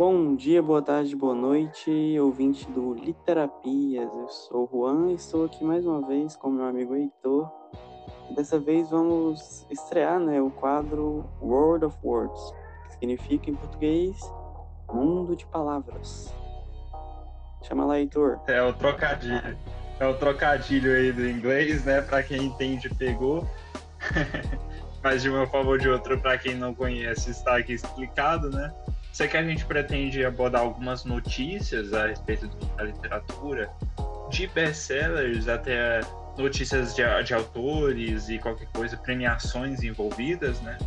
Bom dia, boa tarde, boa noite, ouvinte do Literapias. Eu sou o Juan e estou aqui mais uma vez com meu amigo Heitor. Dessa vez vamos estrear né, o quadro World of Words, que significa em português Mundo de Palavras. Chama lá, Heitor. É o trocadilho. É o trocadilho aí do inglês, né? Para quem entende, pegou. Mas de uma forma ou de outra, para quem não conhece, está aqui explicado, né? Sei que a gente pretende abordar algumas notícias a respeito da literatura, de best-sellers até notícias de, de, autores e qualquer coisa, premiações envolvidas, né?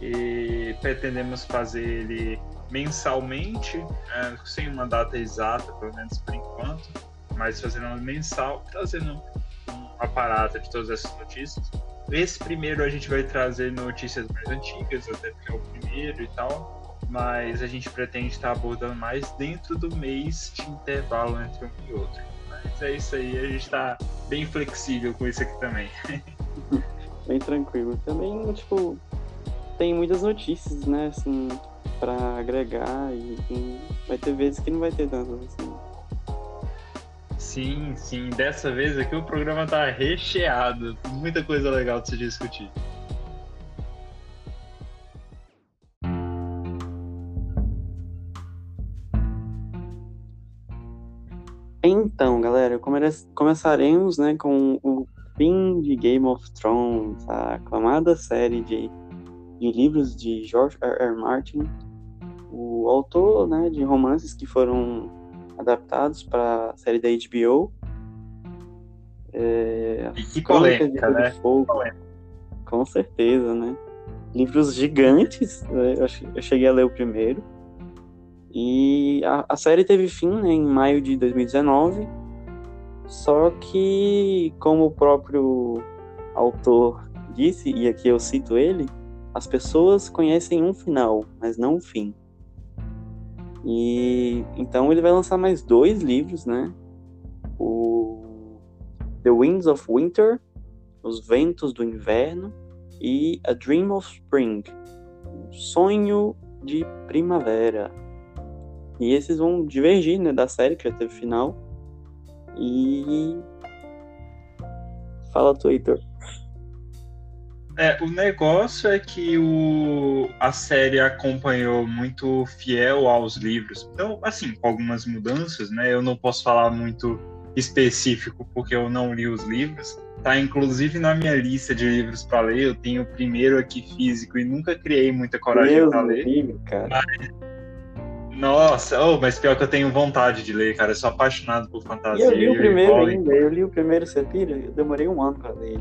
E pretendemos fazer ele mensalmente, é, sem uma data exata, pelo menos por enquanto, mas fazendo mensal, trazendo um aparato de todas essas notícias. Esse primeiro a gente vai trazer notícias mais antigas, até porque é o primeiro e tal, mas a gente pretende estar abordando mais dentro do mês de intervalo entre um e outro. Mas é isso aí, a gente está bem flexível com isso aqui também. bem tranquilo. Também, tipo, tem muitas notícias, né, assim, para agregar e, e, vai ter vezes que não vai ter tantas, assim. Sim, sim. Dessa vez aqui o programa tá recheado. Muita coisa legal de se discutir. Então, galera, come começaremos né, com o fim de Game of Thrones, a aclamada série de, de livros de George R. R. Martin, o autor né, de romances que foram adaptados para a série da HBO. É, e que polêmica, né? Fogo, com certeza, né? Livros gigantes, né? eu cheguei a ler o primeiro e a, a série teve fim né, em maio de 2019, só que, como o próprio autor disse, e aqui eu cito ele, as pessoas conhecem um final, mas não um fim. E então ele vai lançar mais dois livros, né? O The Winds of Winter, Os Ventos do Inverno, e A Dream of Spring, Sonho de Primavera. E esses vão divergir, né, da série, que já teve final. E. Fala tu, Heitor. É, o negócio é que o, a série acompanhou muito fiel aos livros. Então, assim, com algumas mudanças, né? Eu não posso falar muito específico porque eu não li os livros. Tá inclusive na minha lista de livros para ler. Eu tenho o primeiro aqui físico e nunca criei muita coragem para ler. Livro, cara. Mas, nossa, oh, mas pior que eu tenho vontade de ler, cara. Eu sou apaixonado por fantasia. E eu li o primeiro ainda, eu li o primeiro Sepira, eu demorei um ano pra ler.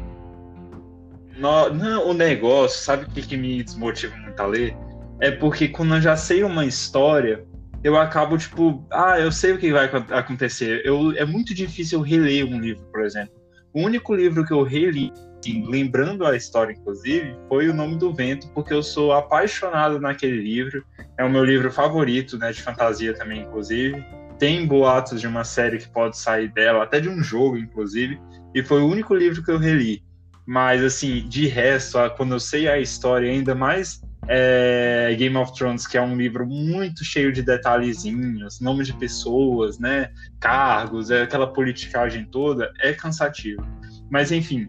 No, não, o negócio, sabe o que, que me desmotiva muito a ler? É porque quando eu já sei uma história, eu acabo, tipo, ah, eu sei o que vai acontecer. Eu, é muito difícil eu reler um livro, por exemplo. O único livro que eu reli lembrando a história, inclusive, foi O Nome do Vento, porque eu sou apaixonado naquele livro. É o meu livro favorito, né, de fantasia também, inclusive. Tem boatos de uma série que pode sair dela, até de um jogo, inclusive. E foi o único livro que eu reli. Mas, assim, de resto, quando eu sei a história, ainda mais é, Game of Thrones, que é um livro muito cheio de detalhezinhos, nomes de pessoas, né, cargos, é aquela politicagem toda, é cansativo. Mas enfim,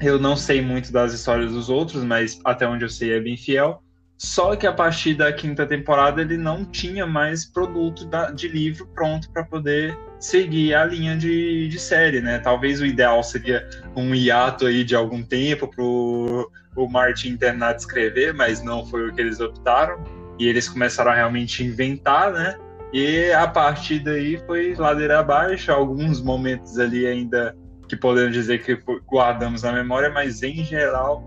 eu não sei muito das histórias dos outros, mas até onde eu sei é bem fiel. Só que a partir da quinta temporada ele não tinha mais produto da, de livro pronto para poder seguir a linha de, de série, né? Talvez o ideal seria um hiato aí de algum tempo para o Martin terminar de escrever, mas não foi o que eles optaram. E eles começaram a realmente inventar, né? E a partir daí foi ladeira abaixo, alguns momentos ali ainda que podemos dizer que guardamos na memória, mas em geral,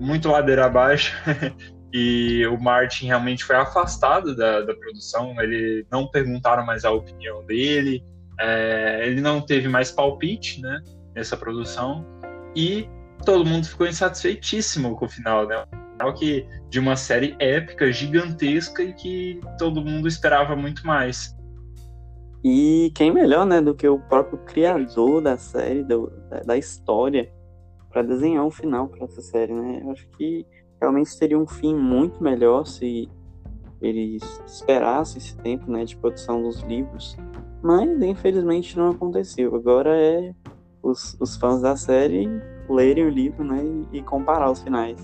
muito ladeira abaixo. e o Martin realmente foi afastado da, da produção, ele não perguntaram mais a opinião dele, é, ele não teve mais palpite né, nessa produção, e todo mundo ficou insatisfeitíssimo com o final, né? final que de uma série épica, gigantesca e que todo mundo esperava muito mais. E quem melhor, né, do que o próprio criador da série, do, da, da, história, para desenhar um final para essa série, né? Eu acho que realmente seria um fim muito melhor se eles esperassem esse tempo né, de produção dos livros, mas infelizmente não aconteceu. Agora é os, os fãs da série lerem o livro né, e comparar os finais.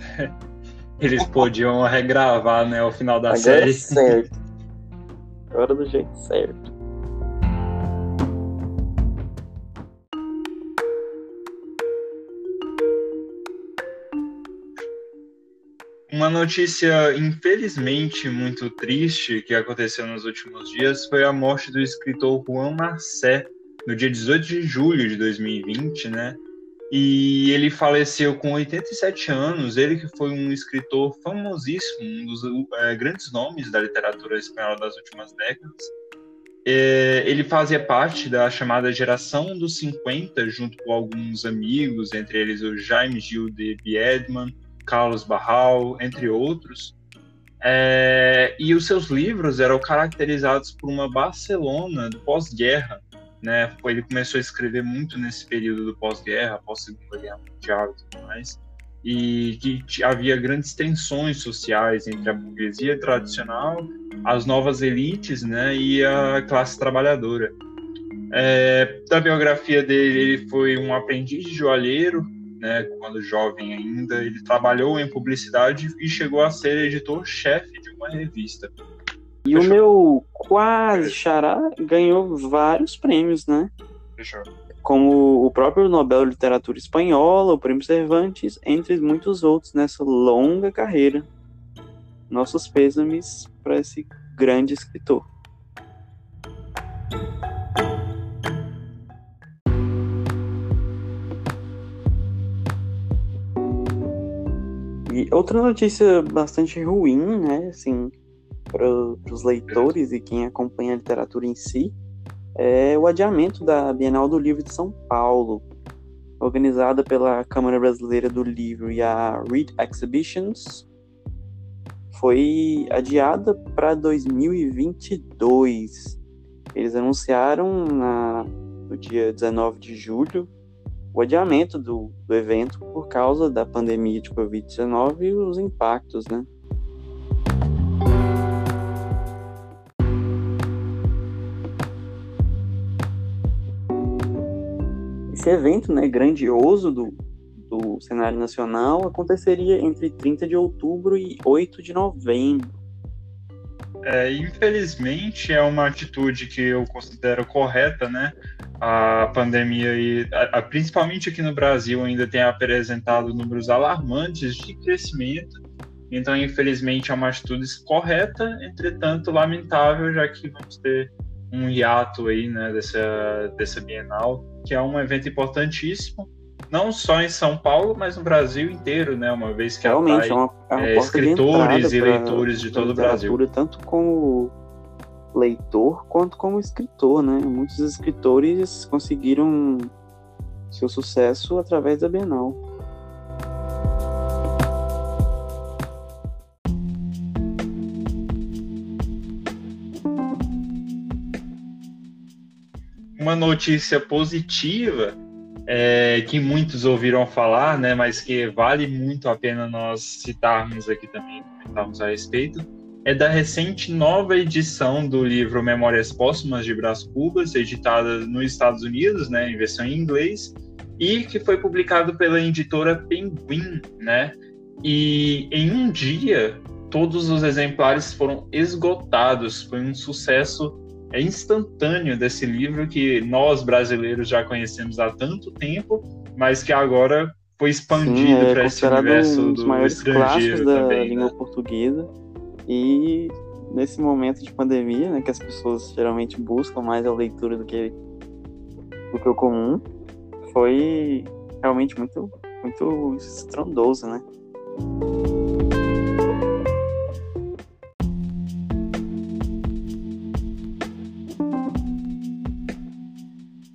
Eles podiam regravar né, o final da Agora série. É certo. Agora do jeito certo. Uma notícia, infelizmente, muito triste que aconteceu nos últimos dias foi a morte do escritor Juan Marcé, no dia 18 de julho de 2020, né? E ele faleceu com 87 anos. Ele que foi um escritor famosíssimo, um dos é, grandes nomes da literatura espanhola das últimas décadas. É, ele fazia parte da chamada geração dos 50, junto com alguns amigos, entre eles o Jaime Gil de Biedman, Carlos Barral, entre outros. É, e os seus livros eram caracterizados por uma Barcelona pós-guerra. Né? Ele começou a escrever muito nesse período do pós-guerra, pós-segunda guerra mundial e tudo mais, e que havia grandes tensões sociais entre a burguesia tradicional, as novas elites, né, e a classe trabalhadora. É, da biografia dele, ele foi um aprendiz de joalheiro, né, quando jovem ainda, ele trabalhou em publicidade e chegou a ser editor-chefe de uma revista. E Fechou. o meu quase xará ganhou vários prêmios, né? Fechou. Como o próprio Nobel de Literatura Espanhola, o Prêmio Cervantes, entre muitos outros nessa longa carreira. Nossos pêsames para esse grande escritor. E outra notícia bastante ruim, né, assim, para os leitores e quem acompanha a literatura em si, é o adiamento da Bienal do Livro de São Paulo, organizada pela Câmara Brasileira do Livro e a Read Exhibitions, foi adiada para 2022. Eles anunciaram na, no dia 19 de julho o adiamento do, do evento por causa da pandemia de Covid-19 e os impactos, né? Esse evento, né, grandioso do, do cenário nacional aconteceria entre 30 de outubro e 8 de novembro. É, infelizmente é uma atitude que eu considero correta, né? A pandemia e a, a, principalmente aqui no Brasil ainda tem apresentado números alarmantes de crescimento. Então, infelizmente, é uma atitude correta, entretanto lamentável, já que vamos ter um hiato aí, né, dessa, dessa Bienal, que é um evento importantíssimo, não só em São Paulo, mas no Brasil inteiro, né, uma vez que Realmente, atrai, é uma, é uma é, escritores e leitores de todo o Brasil. Tanto como leitor quanto como escritor, né? Muitos escritores conseguiram seu sucesso através da Bienal. Uma notícia positiva é, que muitos ouviram falar, né, mas que vale muito a pena nós citarmos aqui também, comentarmos a respeito, é da recente nova edição do livro Memórias Póstumas de Brás Cubas, editada nos Estados Unidos, né, em versão em inglês, e que foi publicado pela editora Penguin, né? E em um dia, todos os exemplares foram esgotados. Foi um sucesso é instantâneo desse livro que nós brasileiros já conhecemos há tanto tempo, mas que agora foi expandido é para esse universo um dos do maiores clássicos da também, língua né? portuguesa e nesse momento de pandemia, né, que as pessoas geralmente buscam mais a leitura do que do que o comum, foi realmente muito muito estrondoso, né?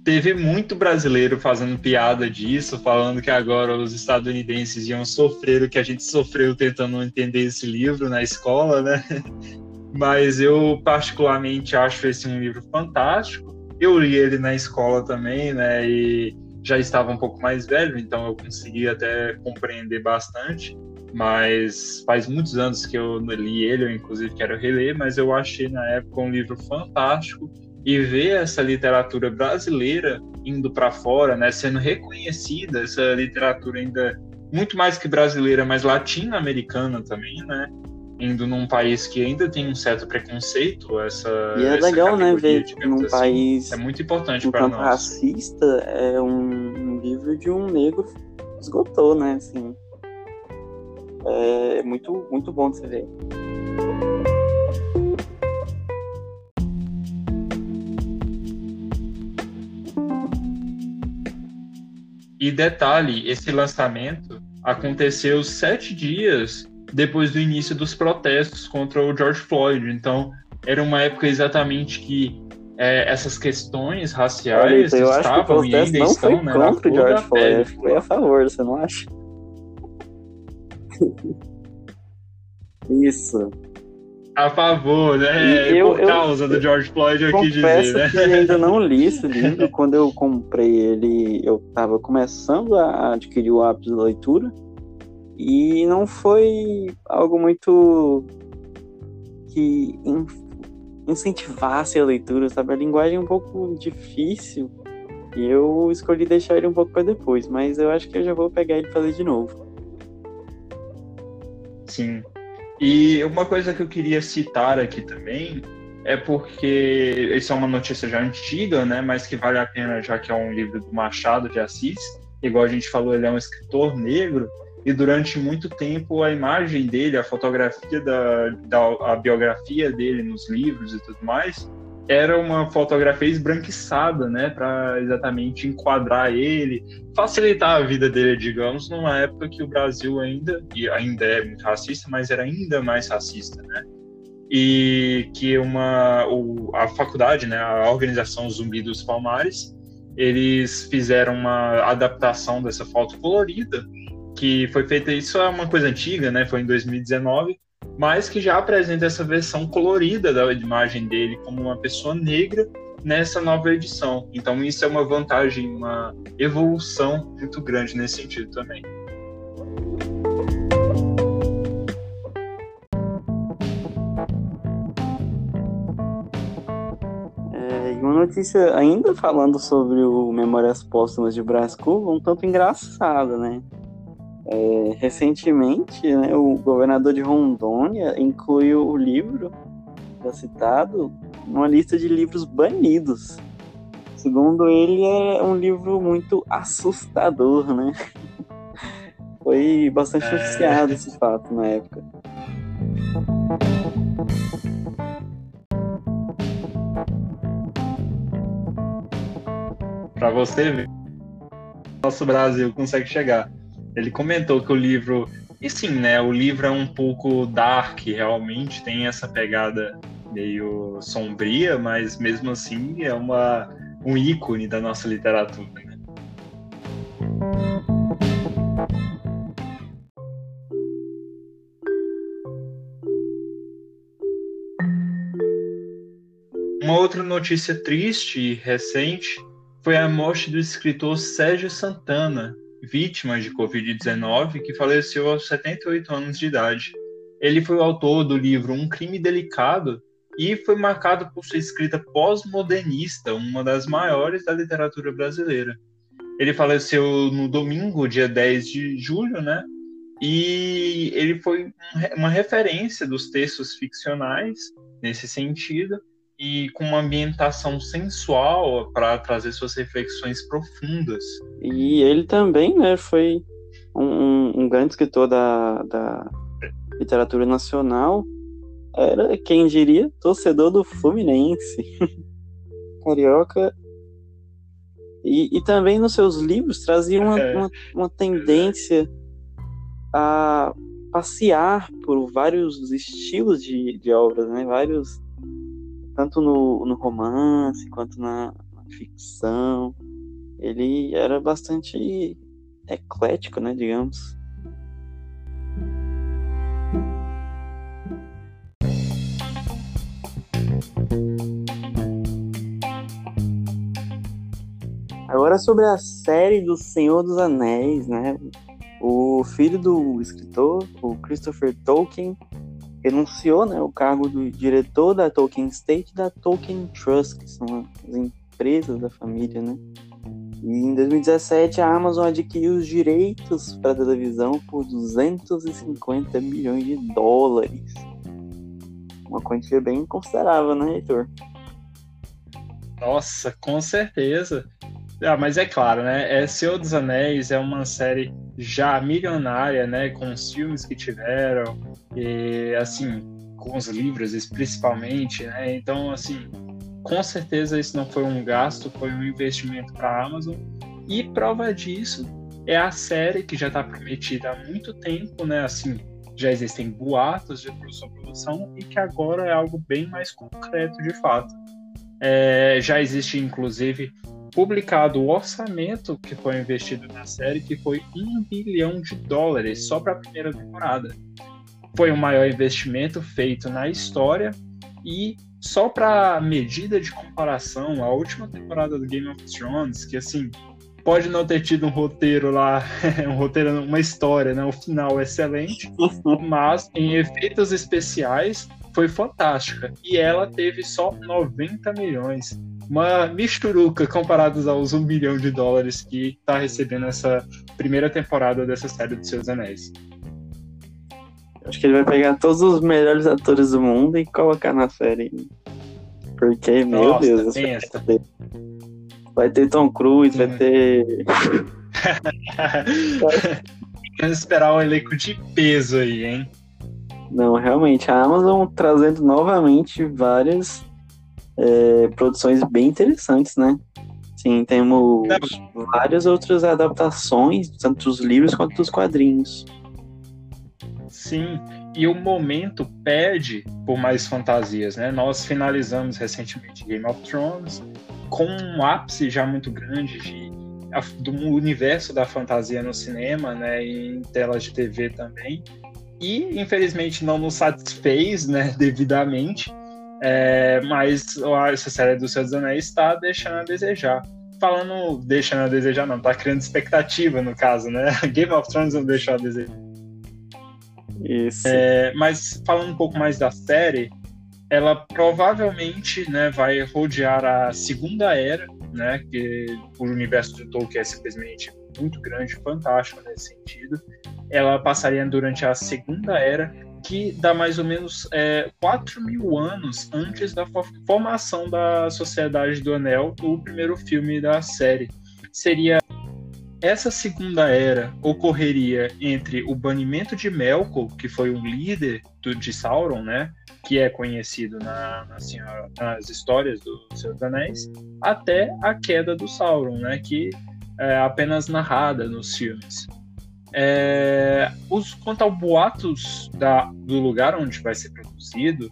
Teve muito brasileiro fazendo piada disso, falando que agora os estadunidenses iam sofrer o que a gente sofreu tentando entender esse livro na escola, né? Mas eu particularmente acho esse um livro fantástico. Eu li ele na escola também, né? E já estava um pouco mais velho, então eu consegui até compreender bastante. Mas faz muitos anos que eu li ele, eu inclusive quero reler, mas eu achei na época um livro fantástico e ver essa literatura brasileira indo para fora, né, sendo reconhecida, essa literatura ainda muito mais que brasileira, mas latino-americana também, né? Indo num país que ainda tem um certo preconceito, essa. E é essa legal, né, ver num assim, país. É muito importante um para nós. racista é um, um livro de um negro esgotou, né? Assim, é muito, muito bom de se ver. E detalhe, esse lançamento aconteceu sete dias depois do início dos protestos contra o George Floyd. Então, era uma época exatamente que é, essas questões raciais Olha, eu estavam acho que o e ainda não estão foi né, contra o George Floyd, foi a favor, você não acha? Isso. A favor, né? Eu, Por causa eu, do George Floyd, eu quis dizer, né? que ainda não li esse livro. Quando eu comprei ele, eu estava começando a adquirir o hábito da leitura. E não foi algo muito que incentivasse a leitura, sabe? A linguagem é um pouco difícil. E eu escolhi deixar ele um pouco para depois, mas eu acho que eu já vou pegar ele e fazer de novo. Sim. E uma coisa que eu queria citar aqui também é porque isso é uma notícia já antiga, né, mas que vale a pena já que é um livro do Machado de Assis, igual a gente falou, ele é um escritor negro e durante muito tempo a imagem dele, a fotografia da, da a biografia dele nos livros e tudo mais era uma fotografia esbranquiçada, né, para exatamente enquadrar ele, facilitar a vida dele, digamos, numa época que o Brasil ainda e ainda é muito racista, mas era ainda mais racista, né? E que uma o, a faculdade, né, a organização Zumbi dos Palmares, eles fizeram uma adaptação dessa foto colorida, que foi feita isso é uma coisa antiga, né? Foi em 2019 mas que já apresenta essa versão colorida da imagem dele como uma pessoa negra nessa nova edição. Então isso é uma vantagem, uma evolução muito grande nesse sentido também. É, uma notícia ainda falando sobre o Memórias Póstumas de Brás Cubas, um tanto engraçada, né? É, recentemente, né, o governador de Rondônia incluiu o livro já citado numa lista de livros banidos. Segundo ele, é um livro muito assustador, né? Foi bastante é... esse fato na época. Para você ver, nosso Brasil consegue chegar. Ele comentou que o livro. E sim, né? O livro é um pouco dark, realmente, tem essa pegada meio sombria, mas mesmo assim é uma, um ícone da nossa literatura. Né? Uma outra notícia triste e recente foi a morte do escritor Sérgio Santana, vítima de Covid-19 que faleceu aos 78 anos de idade. Ele foi o autor do livro Um Crime Delicado e foi marcado por sua escrita pós-modernista, uma das maiores da literatura brasileira. Ele faleceu no domingo, dia 10 de julho, né? E ele foi uma referência dos textos ficcionais nesse sentido e com uma ambientação sensual para trazer suas reflexões profundas. E ele também, né, foi um, um grande escritor da, da literatura nacional. Era, quem diria, torcedor do Fluminense. Carioca. E, e também nos seus livros trazia uma, é. uma, uma tendência a passear por vários estilos de, de obras, né? Vários tanto no, no romance quanto na, na ficção. Ele era bastante eclético, né, digamos. Agora sobre a série do Senhor dos Anéis, né? O filho do escritor, o Christopher Tolkien, renunciou né, o cargo do diretor da Tolkien State e da Tolkien Trust, que são as empresas da família, né? E em 2017 a Amazon adquiriu os direitos para a televisão por 250 milhões de dólares. Uma quantia bem considerável, né, Heitor? Nossa, com certeza. Ah, mas é claro, né? É Senhor dos Anéis é uma série já milionária, né? Com os filmes que tiveram, e assim, com os livros principalmente, né? Então, assim, com certeza isso não foi um gasto, foi um investimento para a Amazon. E prova disso é a série que já está prometida há muito tempo, né? Assim, já existem boatos de sua produção e que agora é algo bem mais concreto de fato. É, já existe, inclusive, publicado o orçamento que foi investido na série, que foi um bilhão de dólares só para a primeira temporada. Foi o maior investimento feito na história e só para medida de comparação, a última temporada do Game of Thrones, que assim, pode não ter tido um roteiro lá, um roteiro, uma história, né, um final excelente, mas em efeitos especiais foi fantástica. E ela teve só 90 milhões. Uma misturuca comparados aos 1 bilhão de dólares que está recebendo essa primeira temporada dessa série dos Seus Anéis. Acho que ele vai pegar todos os melhores atores do mundo e colocar na série. Porque, meu Nossa, Deus, pensa. vai ter, vai ter Tom Cruise, vai Hum. ter. Vamos esperar um elenco de peso aí, hein? Não, realmente, a Amazon trazendo novamente várias é, produções bem interessantes, né? Sim, temos várias outras adaptações, tanto dos livros quanto dos quadrinhos. Sim, e o momento pede por mais fantasias, né? Nós finalizamos recentemente Game of Thrones com um ápice já muito grande de, do universo da fantasia no cinema, né? E em telas de TV também. E infelizmente não nos satisfez, né? Devidamente. É, mas essa série do Senhor dos Anéis está deixando a desejar. Falando deixando a desejar, não, tá criando expectativa no caso, né? Game of Thrones não deixou a desejar. Isso. É, mas falando um pouco mais da série, ela provavelmente né, vai rodear a Segunda Era, né, que o universo de Tolkien é simplesmente muito grande, fantástico nesse sentido. Ela passaria durante a Segunda Era, que dá mais ou menos é, 4 mil anos antes da fo- formação da Sociedade do Anel, o primeiro filme da série. Seria essa segunda era ocorreria entre o banimento de Melkor, que foi um líder do, de Sauron, né, que é conhecido na, na senhora- nas histórias do Senhor dos Anéis, até a queda do Sauron, né, que é apenas narrada nos filmes. É, os, quanto ao boatos da, do lugar onde vai ser produzido,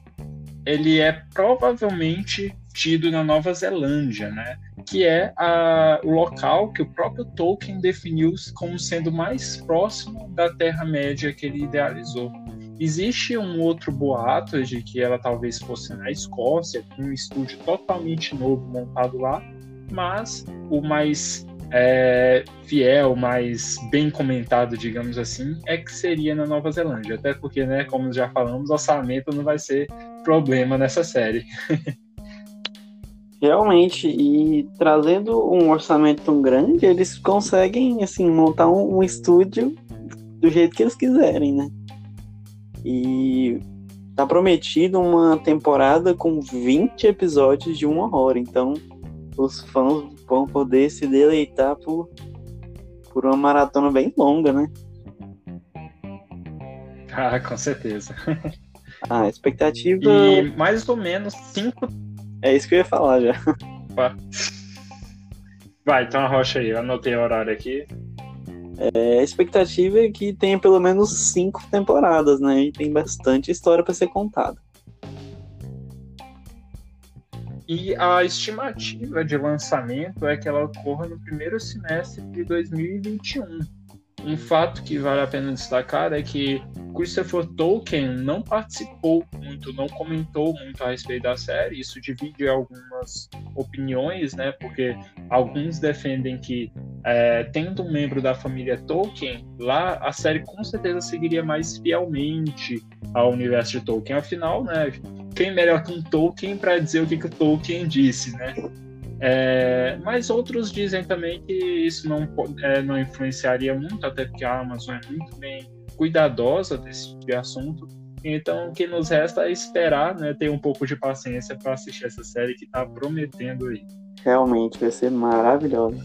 ele é provavelmente tido na Nova Zelândia, né? que é a- o local que o próprio Tolkien definiu como sendo mais próximo da Terra-média que ele idealizou. Existe um outro boato de que ela talvez fosse na Escócia, um estúdio totalmente novo montado lá, mas o mais é, fiel, mais bem comentado, digamos assim, é que seria na Nova Zelândia. Até porque, né, como já falamos, orçamento não vai ser problema nessa série. Realmente, e trazendo um orçamento tão grande, eles conseguem, assim, montar um, um estúdio do jeito que eles quiserem, né? E tá prometido uma temporada com 20 episódios de uma hora, então os fãs vão poder se deleitar por, por uma maratona bem longa, né? Ah, com certeza. A expectativa E mais ou menos cinco. É isso que eu ia falar já. Vai, então arrocha aí, eu anotei o horário aqui. É, a expectativa é que tenha pelo menos cinco temporadas, né? E tem bastante história para ser contada. E a estimativa de lançamento é que ela ocorra no primeiro semestre de 2021. Um fato que vale a pena destacar é que Christopher Tolkien não participou muito, não comentou muito a respeito da série. Isso divide algumas opiniões, né? Porque alguns defendem que, é, tendo um membro da família Tolkien, lá a série com certeza seguiria mais fielmente ao universo de Tolkien. Afinal, né? Quem melhor que um Tolkien para dizer o que, que o Tolkien disse, né? É, mas outros dizem também que isso não, é, não influenciaria muito, até porque a Amazon é muito bem cuidadosa desse tipo de assunto. Então, o que nos resta é esperar, né, ter um pouco de paciência para assistir essa série que está prometendo aí. Realmente vai ser maravilhosa.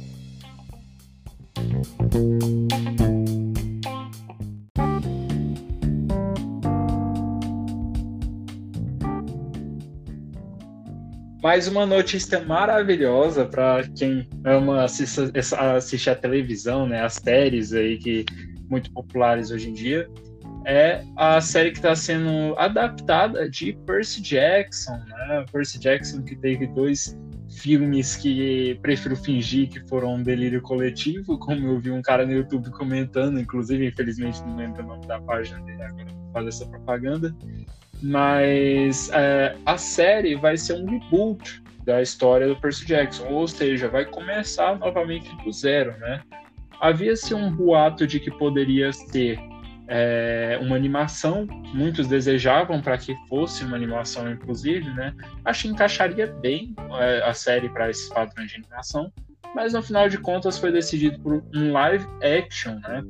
Mais uma notícia maravilhosa para quem ama assistir, a televisão, né, as séries aí que muito populares hoje em dia, é a série que está sendo adaptada de Percy Jackson, né? Percy Jackson que teve dois filmes que prefiro fingir que foram um delírio coletivo, como eu vi um cara no YouTube comentando, inclusive, infelizmente não lembro o nome da página dele agora fazer essa propaganda, mas é, a série vai ser um reboot da história do Percy Jackson, ou seja, vai começar novamente do zero, né? Havia-se um boato de que poderia ser é, uma animação, muitos desejavam para que fosse uma animação, inclusive, né? Acho que encaixaria bem é, a série para esses padrões de animação, mas no final de contas foi decidido por um live action, né?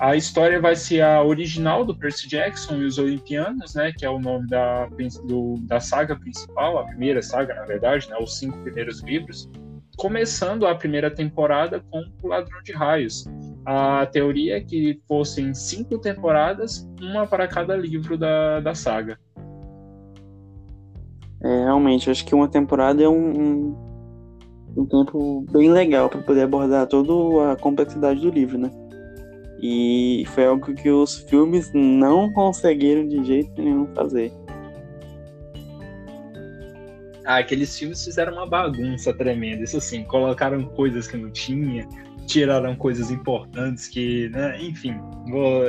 A história vai ser a original do Percy Jackson e os Olimpianos, né? Que é o nome da, do, da saga principal, a primeira saga, na verdade, né? Os cinco primeiros livros começando a primeira temporada com O Ladrão de Raios. A teoria é que fossem cinco temporadas, uma para cada livro da, da saga. É, realmente, acho que uma temporada é um, um, um tempo bem legal para poder abordar toda a complexidade do livro, né? E foi algo que os filmes não conseguiram de jeito nenhum fazer. Ah, aqueles filmes fizeram uma bagunça tremenda. Isso sim, colocaram coisas que não tinha, tiraram coisas importantes que, né? Enfim, vou...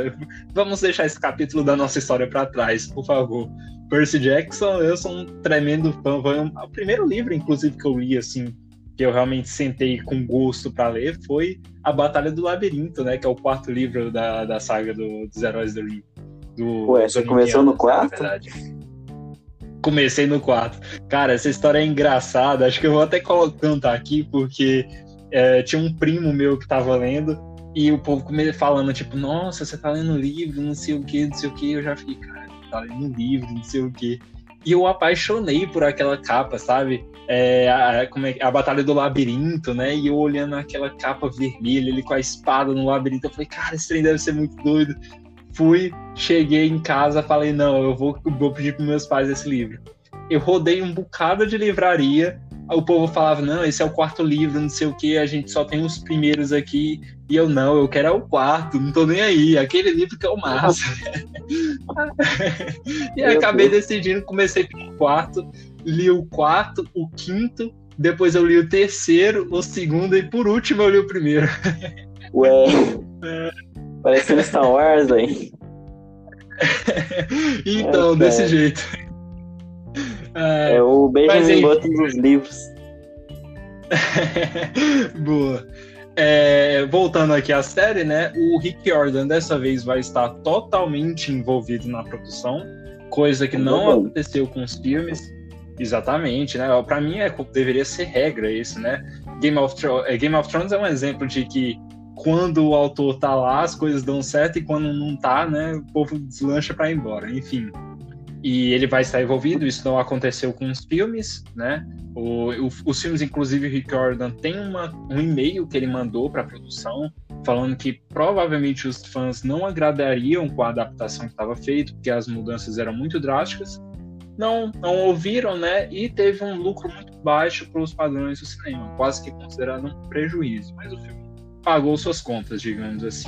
vamos deixar esse capítulo da nossa história para trás, por favor. Percy Jackson, eu sou um tremendo fã. Foi o primeiro livro, inclusive, que eu li, assim, que eu realmente sentei com gosto para ler, foi A Batalha do Labirinto, né? Que é o quarto livro da, da saga do, dos Heróis do Rio. Do, Ué, você começou no quarto? Comecei no 4. Cara, essa história é engraçada. Acho que eu vou até contar aqui, porque é, tinha um primo meu que tava lendo e o povo falando, tipo, nossa, você tá lendo livro, não sei o que, não sei o que. Eu já fiquei, cara, tá lendo livro, não sei o que. E eu apaixonei por aquela capa, sabe? É, a, como é, a Batalha do Labirinto, né? E eu olhando aquela capa vermelha, ele com a espada no labirinto, eu falei, cara, esse trem deve ser muito doido fui, cheguei em casa, falei, não, eu vou, vou pedir para meus pais esse livro. Eu rodei um bocado de livraria, o povo falava, não, esse é o quarto livro, não sei o que, a gente só tem os primeiros aqui, e eu, não, eu quero é o quarto, não tô nem aí, aquele livro que é o massa. e acabei decidindo, comecei pelo quarto, li o quarto, o quinto, depois eu li o terceiro, o segundo, e por último eu li o primeiro. Ué... É. Parecendo Star Wars, aí. então, é, desse jeito. É, é o Benjamin Button dos livros. Boa. É, voltando aqui à série, né? O Rick Jordan dessa vez vai estar totalmente envolvido na produção, coisa que não aconteceu com os filmes. Exatamente, né? Para mim é, deveria ser regra isso, né? Game of, é, Game of Thrones é um exemplo de que quando o autor tá lá, as coisas dão certo, e quando não tá, né, o povo deslancha para ir embora. Enfim. E ele vai estar envolvido, isso não aconteceu com os filmes, né? O, o, os filmes, inclusive, o Rick Jordan tem uma, um e-mail que ele mandou para a produção, falando que provavelmente os fãs não agradariam com a adaptação que estava feita, porque as mudanças eram muito drásticas. Não, não ouviram, né? E teve um lucro muito baixo para os padrões do cinema, quase que considerado um prejuízo. Mas o filme pagou suas contas, digamos assim.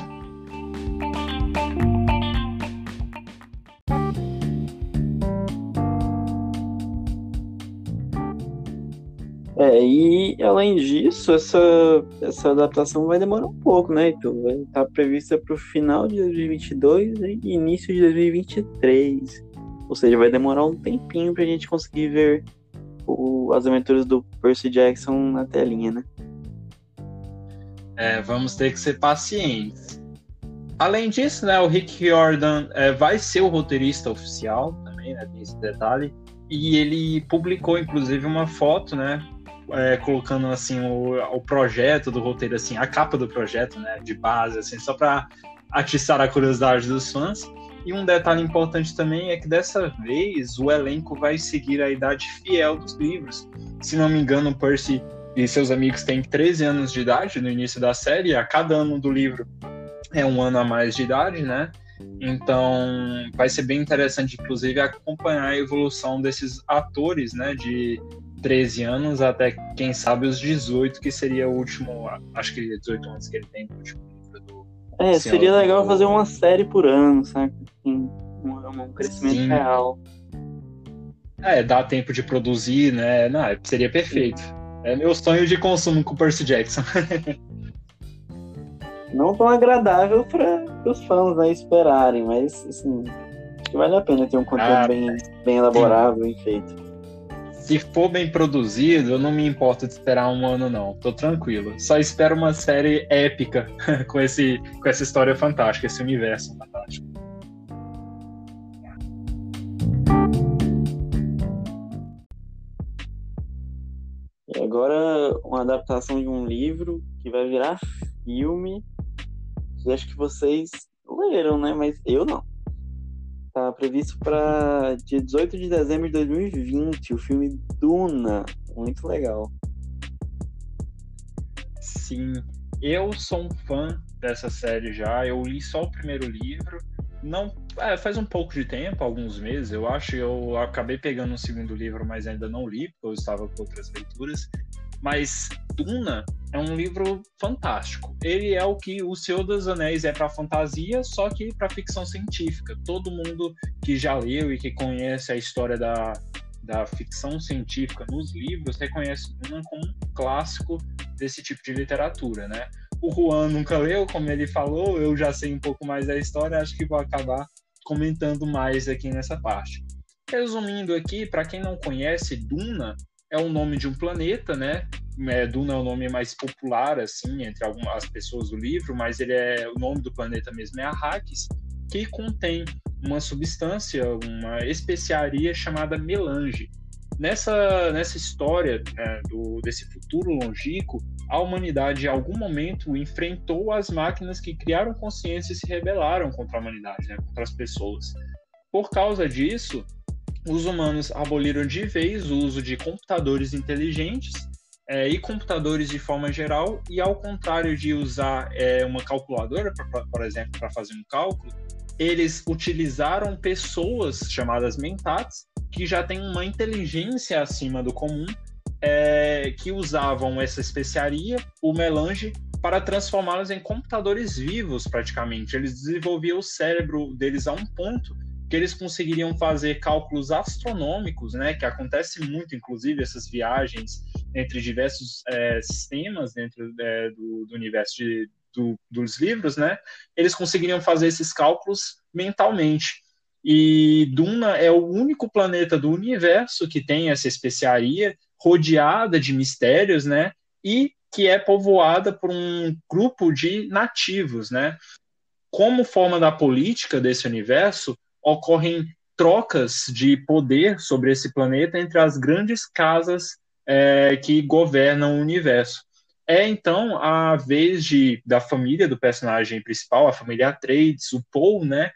É, e além disso, essa, essa adaptação vai demorar um pouco, né? Vai estar prevista para o final de 2022 e início de 2023. Ou seja, vai demorar um tempinho para a gente conseguir ver o, as aventuras do Percy Jackson na telinha, né? É, vamos ter que ser pacientes. Além disso, né, o Rick Jordan é, vai ser o roteirista oficial também, né, tem esse detalhe. E ele publicou, inclusive, uma foto, né, é, colocando assim o, o projeto do roteiro, assim, a capa do projeto, né, de base, assim, só para atiçar a curiosidade dos fãs. E um detalhe importante também é que dessa vez o elenco vai seguir a idade fiel dos livros. Se não me engano, Percy e seus amigos têm 13 anos de idade no início da série, a cada ano do livro é um ano a mais de idade, né? Então vai ser bem interessante, inclusive, acompanhar a evolução desses atores, né? De 13 anos até, quem sabe, os 18, que seria o último, acho que 18 anos que ele tem no último É, seria legal fazer uma série por ano, sabe? Assim, um, um crescimento Sim. real. É, dá tempo de produzir, né? Não, seria perfeito. É meu sonho de consumo com o Percy Jackson. Não tão agradável para os fãs né, esperarem, mas assim, acho que vale a pena ter um conteúdo ah, bem, bem elaborado, bem feito se for bem produzido, eu não me importo de esperar um ano, não. Tô tranquilo. Só espero uma série épica com, esse, com essa história fantástica, esse universo fantástico. E agora, uma adaptação de um livro que vai virar filme. Que acho que vocês leram, né? Mas eu não. Tá previsto para dia 18 de dezembro de 2020, o filme Duna. Muito legal. Sim, eu sou um fã dessa série já. Eu li só o primeiro livro. Não, é, faz um pouco de tempo, alguns meses, eu acho. Eu acabei pegando um segundo livro, mas ainda não li, porque eu estava com outras leituras. Mas Duna é um livro fantástico. Ele é o que o Senhor dos Anéis é para fantasia, só que para ficção científica. Todo mundo que já leu e que conhece a história da, da ficção científica nos livros reconhece Duna como um clássico desse tipo de literatura, né? O Juan nunca leu, como ele falou, eu já sei um pouco mais da história, acho que vou acabar comentando mais aqui nessa parte. Resumindo aqui, para quem não conhece, Duna é o nome de um planeta, né? É, Duna é o nome mais popular, assim, entre algumas pessoas do livro, mas ele é o nome do planeta mesmo é Arrakis, que contém uma substância, uma especiaria chamada melange. Nessa, nessa história né, do, desse futuro longínquo, a humanidade em algum momento enfrentou as máquinas que criaram consciência e se rebelaram contra a humanidade, né, contra as pessoas. Por causa disso, os humanos aboliram de vez o uso de computadores inteligentes é, e computadores de forma geral, e ao contrário de usar é, uma calculadora, pra, pra, por exemplo, para fazer um cálculo, eles utilizaram pessoas chamadas mentats, que já têm uma inteligência acima do comum, é, que usavam essa especiaria, o melange, para transformá-los em computadores vivos, praticamente. Eles desenvolviam o cérebro deles a um ponto que eles conseguiriam fazer cálculos astronômicos, né, que acontece muito, inclusive, essas viagens entre diversos é, sistemas dentro é, do, do, universo de, do, dos livros, né, eles conseguiriam fazer esses cálculos mentalmente. E Duna é o único planeta do universo que tem essa especiaria rodeada de mistérios, né, e que é povoada por um grupo de nativos, né. Como forma da política desse universo, ocorrem trocas de poder sobre esse planeta entre as grandes casas é, que governam o universo. É então a vez de, da família do personagem principal, a família Atreides, o Paul, né,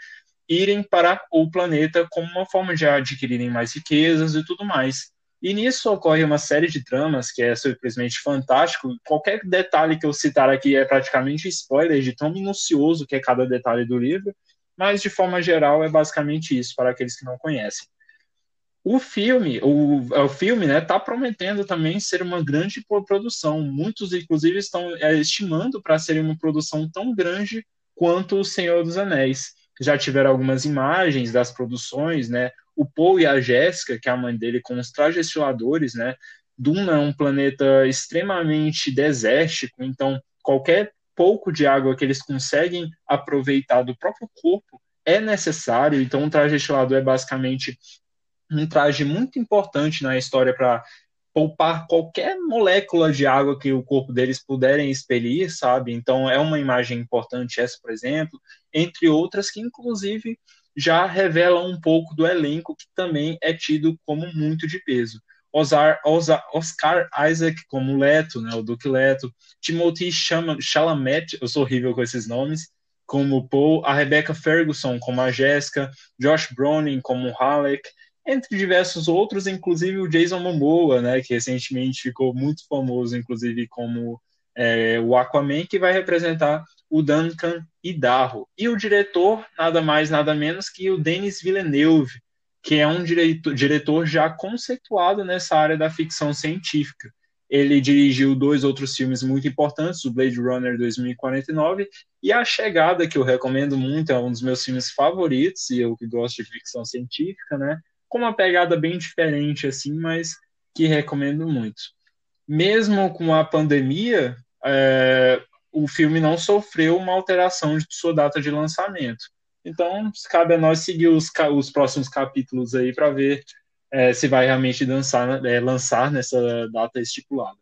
irem para o planeta como uma forma de adquirirem mais riquezas e tudo mais. E nisso ocorre uma série de tramas que é simplesmente fantástico. Qualquer detalhe que eu citar aqui é praticamente spoiler de tão minucioso que é cada detalhe do livro mas de forma geral é basicamente isso para aqueles que não conhecem. O filme, o, o filme, né, está prometendo também ser uma grande produção. Muitos, inclusive, estão é, estimando para ser uma produção tão grande quanto O Senhor dos Anéis. Já tiveram algumas imagens das produções, né? O Paul e a Jéssica, que é a mãe dele, com os trajes estiladores, né? Duna é um planeta extremamente desértico, então qualquer pouco de água que eles conseguem aproveitar do próprio corpo é necessário. Então, o traje estilado é basicamente um traje muito importante na história para poupar qualquer molécula de água que o corpo deles puderem expelir, sabe? Então, é uma imagem importante essa, por exemplo, entre outras que, inclusive, já revelam um pouco do elenco que também é tido como muito de peso. Oscar, Isaac como Leto, né, o Duque Leto, Timothy Chalamet, eu sou horrível com esses nomes, como Paul, a Rebecca Ferguson como a Jéssica, Josh Brolin como Halleck, entre diversos outros, inclusive o Jason Momoa, né, que recentemente ficou muito famoso, inclusive como é, o Aquaman, que vai representar o Duncan Idaho. E o diretor, nada mais, nada menos que o Denis Villeneuve, que é um diretor, diretor já conceituado nessa área da ficção científica. Ele dirigiu dois outros filmes muito importantes, o Blade Runner 2049 e A Chegada, que eu recomendo muito, é um dos meus filmes favoritos, e eu que gosto de ficção científica, né? Com uma pegada bem diferente, assim, mas que recomendo muito. Mesmo com a pandemia, é, o filme não sofreu uma alteração de sua data de lançamento. Então, cabe a nós seguir os, os próximos capítulos aí para ver é, se vai realmente dançar, é, lançar nessa data estipulada.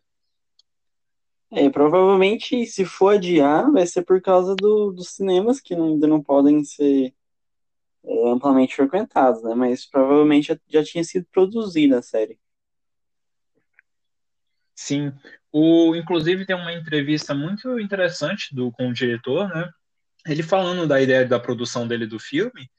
É, provavelmente, se for adiar, vai ser por causa do, dos cinemas que não, ainda não podem ser é, amplamente frequentados, né? Mas provavelmente já, já tinha sido produzida a série. Sim. O, inclusive, tem uma entrevista muito interessante do, com o diretor, né? Ele falando da ideia da produção dele do filme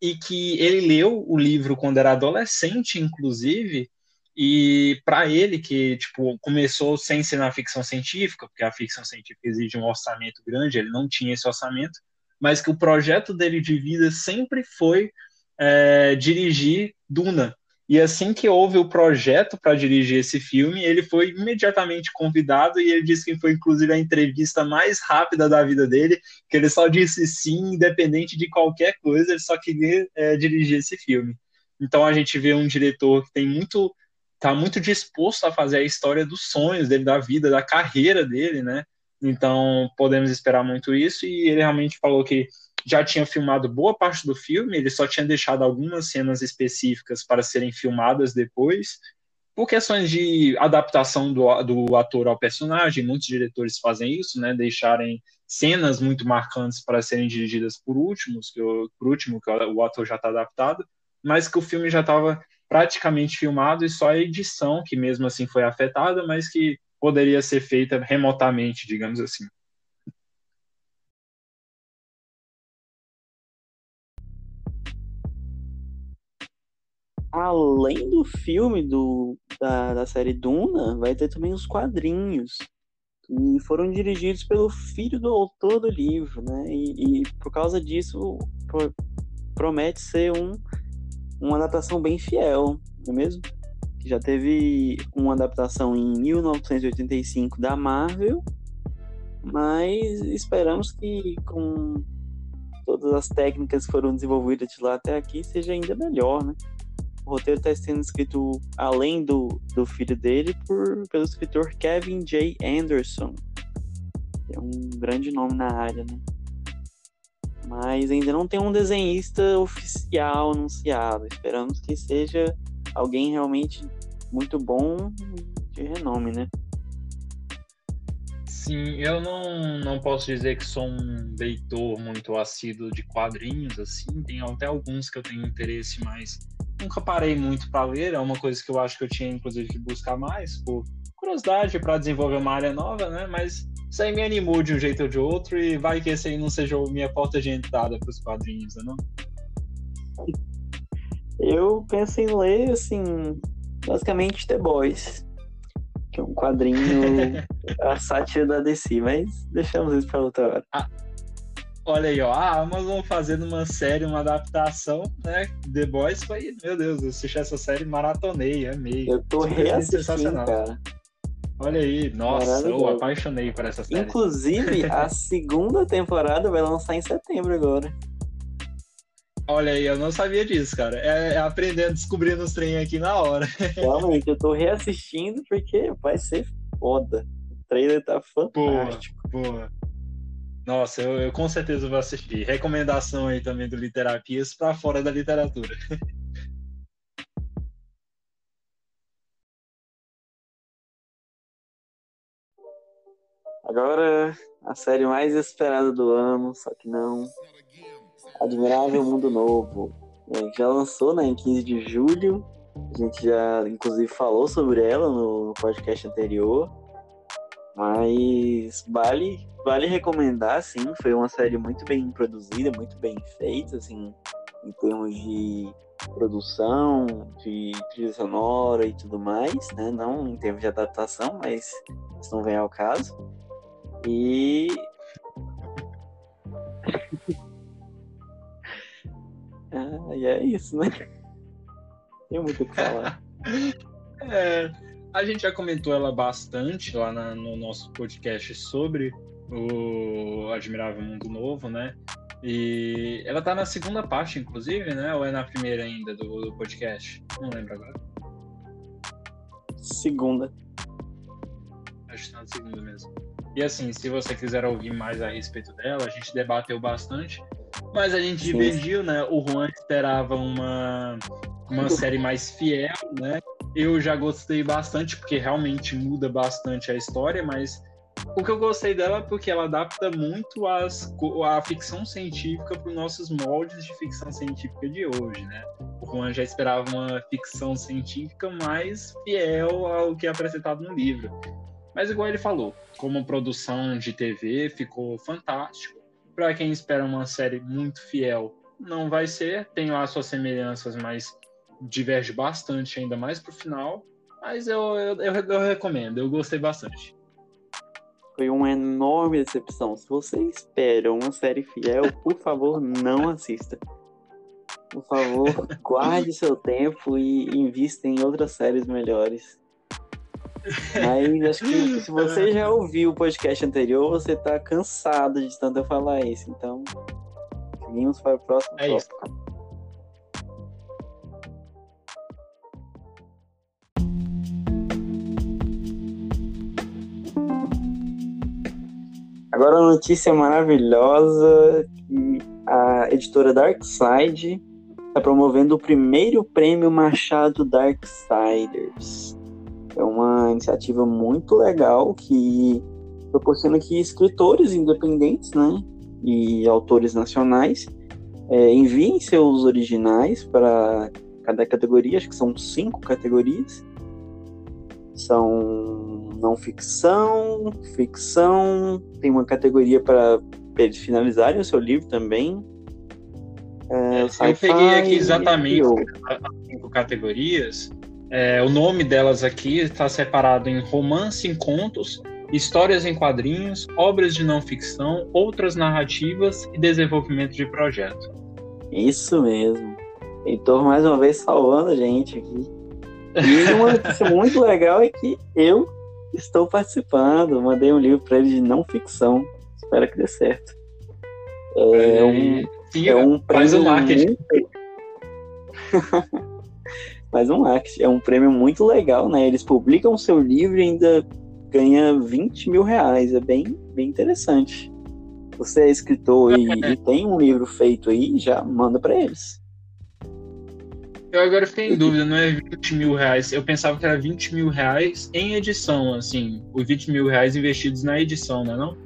e que ele leu o livro quando era adolescente, inclusive, e para ele que tipo começou sem ser na ficção científica, porque a ficção científica exige um orçamento grande, ele não tinha esse orçamento, mas que o projeto dele de vida sempre foi é, dirigir Duna, e assim que houve o projeto para dirigir esse filme, ele foi imediatamente convidado e ele disse que foi inclusive a entrevista mais rápida da vida dele, que ele só disse sim, independente de qualquer coisa, ele só queria é, dirigir esse filme. Então a gente vê um diretor que tem muito tá muito disposto a fazer a história dos sonhos dele, da vida, da carreira dele, né? Então podemos esperar muito isso e ele realmente falou que já tinha filmado boa parte do filme, ele só tinha deixado algumas cenas específicas para serem filmadas depois, por questões de adaptação do, do ator ao personagem, muitos diretores fazem isso, né, deixarem cenas muito marcantes para serem dirigidas por últimos, que por último que o ator já está adaptado, mas que o filme já estava praticamente filmado e só a edição que mesmo assim foi afetada, mas que poderia ser feita remotamente, digamos assim. Além do filme do, da, da série Duna, vai ter também os quadrinhos, que foram dirigidos pelo filho do autor do livro, né? E, e por causa disso, pro, promete ser um, uma adaptação bem fiel, não é mesmo? Já teve uma adaptação em 1985 da Marvel, mas esperamos que com todas as técnicas que foram desenvolvidas de lá até aqui seja ainda melhor, né? O roteiro está sendo escrito, além do, do filho dele, por, pelo escritor Kevin J. Anderson. É um grande nome na área, né? Mas ainda não tem um desenhista oficial anunciado. Esperamos que seja alguém realmente muito bom de renome, né? Sim, eu não, não posso dizer que sou um leitor muito assíduo de quadrinhos, assim, tem até alguns que eu tenho interesse, mas nunca parei muito para ler, é uma coisa que eu acho que eu tinha, inclusive, que buscar mais, por curiosidade, para desenvolver uma área nova, né? Mas isso aí me animou de um jeito ou de outro, e vai que esse aí não seja a minha porta de entrada para os quadrinhos, né, não? Eu penso em ler, assim, basicamente The Boys, que é um quadrinho, a sátira da DC, mas deixamos isso para outra hora. Ah Olha aí, ó, a Amazon fazendo uma série, uma adaptação, né? The Boys foi, meu Deus, eu assisti essa série, maratonei, amei. Eu tô reassistindo, cara. Olha aí, nossa, eu apaixonei por essa série. Inclusive, a segunda temporada vai lançar em setembro agora. Olha aí, eu não sabia disso, cara. É, é aprendendo, descobrindo os trem aqui na hora. Realmente, eu tô reassistindo porque vai ser foda. O trailer tá fantástico. Boa, boa. Nossa, eu, eu, com certeza vou assistir. Recomendação aí também do Literapias para fora da literatura. Agora, a série mais esperada do ano, só que não. Admirável Mundo Novo. É, já lançou né, em 15 de julho. A gente já, inclusive, falou sobre ela no, podcast anterior. Mas vale, vale recomendar, sim. Foi uma série muito bem produzida, muito bem feita, assim, em termos de produção, de trilha sonora e tudo mais, né? Não em termos de adaptação, mas isso não vem ao caso. E. e é isso, né? Tem muito o que falar. é, a gente já comentou ela bastante lá na, no nosso podcast sobre o Admirável Mundo Novo, né? E ela tá na segunda parte, inclusive, né? Ou é na primeira ainda do, do podcast? Não lembro agora. Segunda. Acho que tá na segunda mesmo. E assim, se você quiser ouvir mais a respeito dela, a gente debateu bastante, mas a gente divergiu, né? O Juan esperava uma, uma série mais fiel, né? Eu já gostei bastante, porque realmente muda bastante a história, mas o que eu gostei dela é porque ela adapta muito as, a ficção científica para os nossos moldes de ficção científica de hoje, né? O Juan já esperava uma ficção científica mais fiel ao que é apresentado no livro. Mas igual ele falou, como produção de TV ficou fantástico. Para quem espera uma série muito fiel, não vai ser. Tem lá suas semelhanças, mas diverge bastante, ainda mais pro final. Mas eu, eu, eu, eu recomendo, eu gostei bastante. Foi uma enorme decepção. Se você espera uma série fiel, por favor, não assista. Por favor, guarde seu tempo e invista em outras séries melhores. Mas acho que se você já ouviu o podcast anterior, você tá cansado de tanto eu falar isso. Então, seguimos para o próximo é Isso. Agora a notícia maravilhosa que a editora Darkside está promovendo o primeiro prêmio Machado Darksiders. É uma iniciativa muito legal que proporciona que escritores independentes, né, e autores nacionais é, enviem seus originais para cada categoria, acho que são cinco categorias. São não ficção, ficção, tem uma categoria para eles finalizarem o seu livro também. É, eu peguei aqui exatamente as cinco categorias é, o nome delas aqui está separado em romance em contos, histórias em quadrinhos, obras de não ficção, outras narrativas e desenvolvimento de projeto. Isso mesmo. Heitor mais uma vez salvando a gente aqui. E uma notícia muito legal é que eu estou participando. Mandei um livro para ele de não ficção. Espero que dê certo. É, é um, sim, é um prêmio. Um marketing. Muito... Mas um marketing é um prêmio muito legal, né? Eles publicam o seu livro e ainda ganha 20 mil reais. É bem, bem interessante. Você é escritor e, e tem um livro feito aí, já manda para eles. Eu agora fiquei em dúvida, não é 20 mil reais. Eu pensava que era 20 mil reais em edição, assim. Os 20 mil reais investidos na edição, não é não?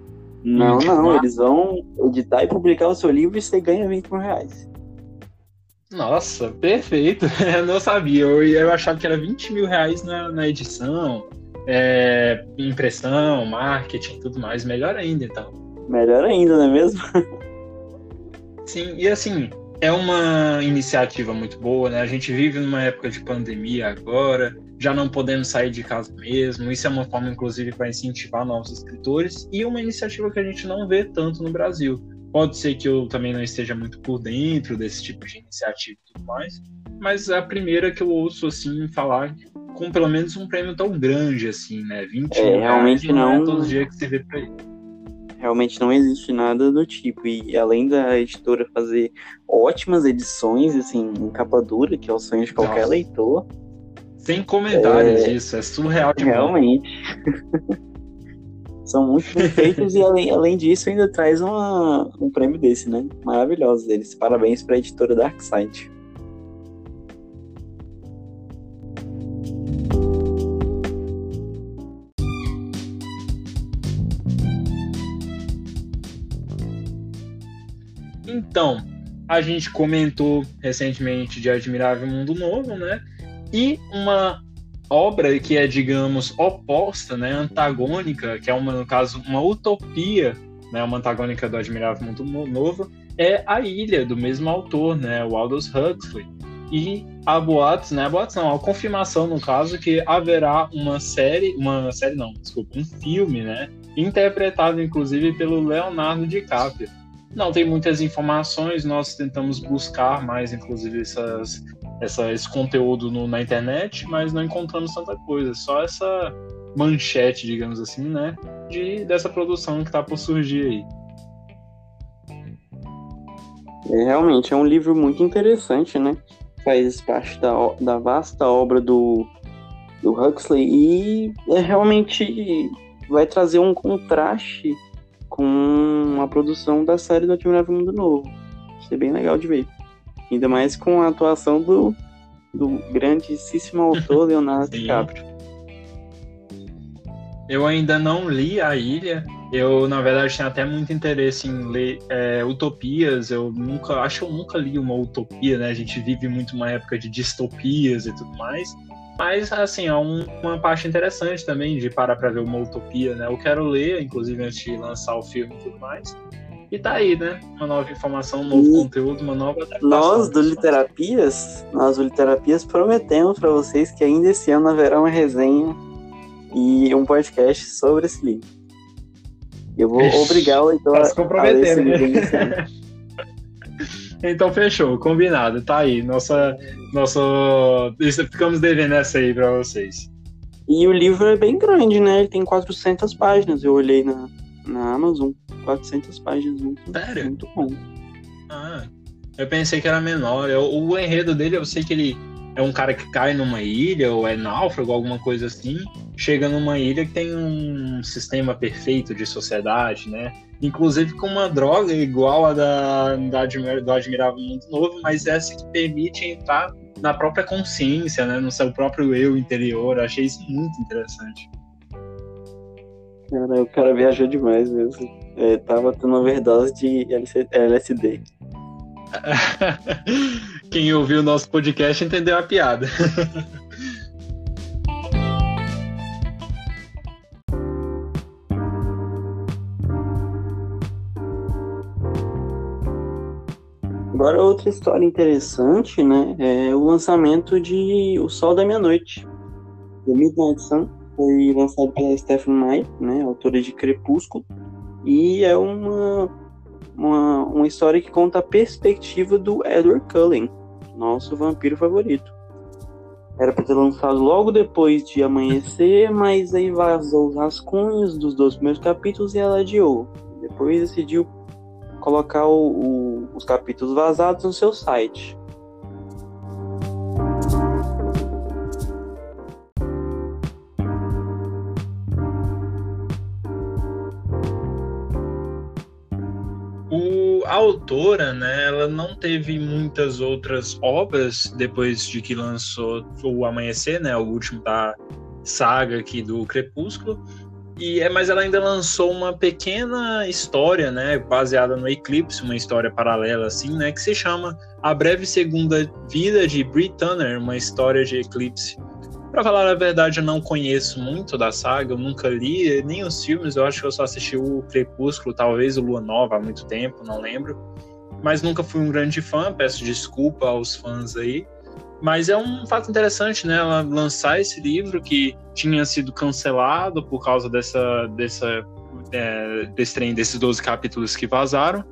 Não, não. Eles vão editar e publicar o seu livro e você ganha 20 mil reais. Nossa, perfeito. Eu não sabia. Eu, eu achava que era 20 mil reais na, na edição, é, impressão, marketing e tudo mais. Melhor ainda, então. Melhor ainda, não é mesmo? Sim, e assim, é uma iniciativa muito boa, né? A gente vive numa época de pandemia agora, já não podemos sair de casa mesmo. Isso é uma forma, inclusive, para incentivar novos escritores e uma iniciativa que a gente não vê tanto no Brasil. Pode ser que eu também não esteja muito por dentro desse tipo de iniciativa e tudo mais, mas é a primeira que eu ouço assim falar com pelo menos um prêmio tão grande assim, né? 20 é, realmente não, não é todos os dias que você vê por aí. Realmente não existe nada do tipo. E além da editora fazer ótimas edições, assim, em capa dura, que é o sonho de qualquer Nossa. leitor. Sem comentários é... disso, é surreal demais. Realmente. São muito bem feitos e além, além disso ainda traz uma, um prêmio desse, né? Maravilhoso deles. Parabéns para a editora Darkside. Então, a gente comentou recentemente de Admirável Mundo Novo, né? E uma obra que é, digamos, oposta, né, antagônica, que é uma, no caso uma utopia, né, uma antagônica do Admirável Mundo Novo, é A Ilha do mesmo autor, né, o Aldous Huxley. E há boatos, né, boatos não, a confirmação no caso que haverá uma série, uma série não, desculpa, um filme, né, interpretado inclusive pelo Leonardo DiCaprio. Não tem muitas informações, nós tentamos buscar mais, inclusive, essas, essa, esse conteúdo no, na internet, mas não encontramos tanta coisa. Só essa manchete, digamos assim, né? De, dessa produção que está por surgir aí. É, realmente, é um livro muito interessante, né? Faz parte da, da vasta obra do, do Huxley e é realmente vai trazer um contraste com a produção da série do Admirável Mundo Novo. Isso é bem legal de ver. Ainda mais com a atuação do, do grandíssimo autor Leonardo DiCaprio. Eu ainda não li A Ilha. Eu, na verdade, tinha até muito interesse em ler é, utopias. Eu nunca, acho que eu nunca li uma utopia, né? A gente vive muito uma época de distopias e tudo mais. Mas, assim, é um, uma parte interessante também de parar para ver uma utopia, né? Eu quero ler, inclusive, antes de lançar o filme e tudo mais. E tá aí, né? Uma nova informação, um novo e conteúdo, uma nova adaptação. Nós, do Literapias, nós do Literapias prometemos para vocês que ainda esse ano haverá uma resenha e um podcast sobre esse livro. Eu vou Ixi, obrigar o leitor tá se comprometer, né? Então fechou, combinado, tá aí. Nossa, nosso, ficamos devendo essa aí pra vocês. E o livro é bem grande, né? Ele tem 400 páginas. Eu olhei na, na Amazon. 400 páginas, muito, Sério? muito bom. Ah, eu pensei que era menor. Eu, o enredo dele, eu sei que ele é um cara que cai numa ilha, ou é náufrago, alguma coisa assim. Chega numa ilha que tem um sistema perfeito de sociedade, né? inclusive com uma droga igual a da, da do Admirável Mundo Novo, mas essa que permite entrar na própria consciência, né, no seu próprio eu interior. Eu achei isso muito interessante. Cara, o cara viajou demais mesmo. É, tava tendo overdose de LSD. Quem ouviu o nosso podcast entendeu a piada. Agora, outra história interessante, né, é o lançamento de O Sol da Meia-Noite. The Midnight Sun foi lançado pela Stephanie Meyer, né, autora de Crepúsculo, e é uma, uma, uma história que conta a perspectiva do Edward Cullen, nosso vampiro favorito. Era para ter lançado logo depois de Amanhecer, mas aí vazou os rascunhos dos dois primeiros capítulos e ela adiou. Depois decidiu colocar o, o, os capítulos vazados no seu site. Autora, né, ela não teve muitas outras obras depois de que lançou o Amanhecer, né, o último da saga aqui do Crepúsculo. E é, mas ela ainda lançou uma pequena história, né, baseada no Eclipse, uma história paralela assim, né, que se chama A Breve Segunda Vida de Brit Tanner, uma história de Eclipse. Para falar a verdade, eu não conheço muito da saga, eu nunca li nem os filmes, eu acho que eu só assisti o Crepúsculo, talvez o Lua Nova há muito tempo, não lembro. Mas nunca fui um grande fã, peço desculpa aos fãs aí. Mas é um fato interessante, né? Ela lançar esse livro que tinha sido cancelado por causa dessa, dessa, é, desse trem, desses 12 capítulos que vazaram.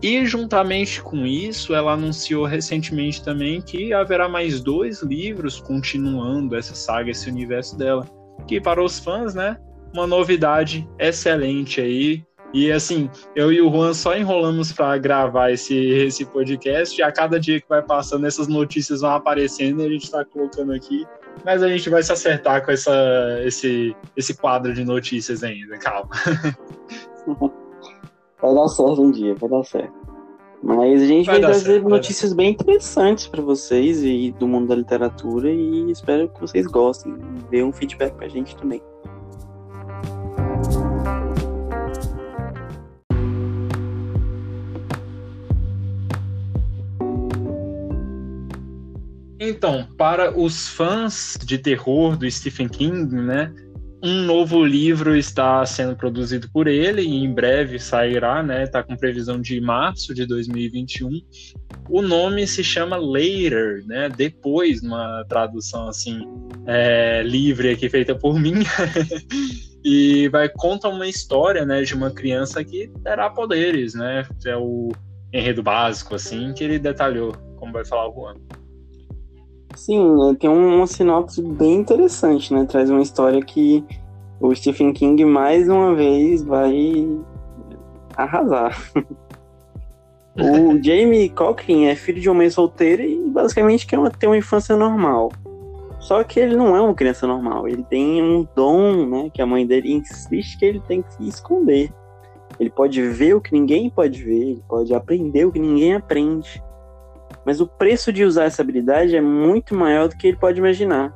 E juntamente com isso, ela anunciou recentemente também que haverá mais dois livros continuando essa saga, esse universo dela. Que para os fãs, né? Uma novidade excelente aí. E assim, eu e o Juan só enrolamos para gravar esse, esse podcast. E a cada dia que vai passando, essas notícias vão aparecendo e a gente está colocando aqui. Mas a gente vai se acertar com essa, esse, esse quadro de notícias ainda, calma. Vai dar certo um dia, vai dar certo. Mas a gente vai, vai trazer certo, notícias bem interessantes para vocês e do mundo da literatura e espero que vocês gostem. Dê um feedback pra gente também. Então, para os fãs de terror do Stephen King, né, um novo livro está sendo produzido por ele e em breve sairá, né? Está com previsão de março de 2021. O nome se chama Later, né? Depois, uma tradução assim é, livre aqui feita por mim. e vai contar uma história, né, de uma criança que terá poderes, né? É o enredo básico assim que ele detalhou, como vai falar o Juan. Sim, tem uma sinopse bem interessante, né? Traz uma história que o Stephen King mais uma vez vai arrasar. o Jamie Cochran é filho de uma mãe solteira e basicamente quer uma, ter uma infância normal. Só que ele não é uma criança normal, ele tem um dom, né, que a mãe dele insiste que ele tem que se esconder. Ele pode ver o que ninguém pode ver, ele pode aprender o que ninguém aprende. Mas o preço de usar essa habilidade é muito maior do que ele pode imaginar.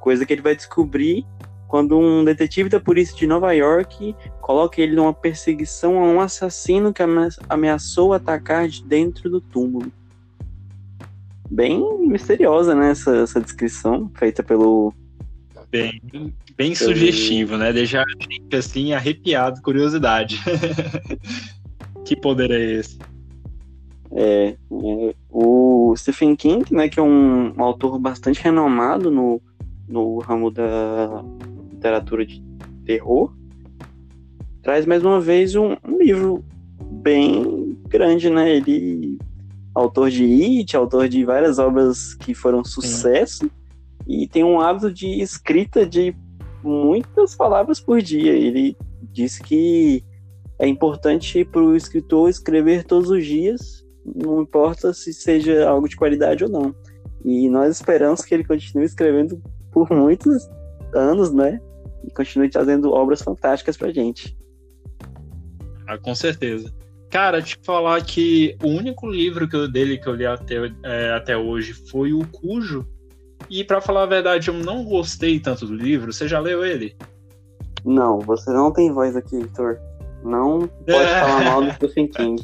Coisa que ele vai descobrir quando um detetive da polícia de Nova York coloca ele numa perseguição a um assassino que ameaçou atacar de dentro do túmulo. Bem misteriosa, né, essa, essa descrição feita pelo... Bem, bem pelo... sugestivo, né, deixar a gente assim arrepiado, curiosidade. que poder é esse? É, o Stephen King, né, que é um, um, autor bastante renomado no, no ramo da literatura de terror, traz mais uma vez um, um livro bem grande, né? Ele autor de It, autor de várias obras que foram sucesso Sim. e tem um hábito de escrita de muitas palavras por dia. Ele diz que é importante para o escritor escrever todos os dias não importa se seja algo de qualidade ou não. E nós esperamos que ele continue escrevendo por muitos anos, né? E continue trazendo obras fantásticas pra gente. Ah, com certeza. Cara, te falar que o único livro que eu, dele que eu li até, é, até hoje foi o Cujo. E para falar a verdade, eu não gostei tanto do livro. Você já leu ele? Não, você não tem voz aqui, Heitor. Não pode falar mal do Stephen King.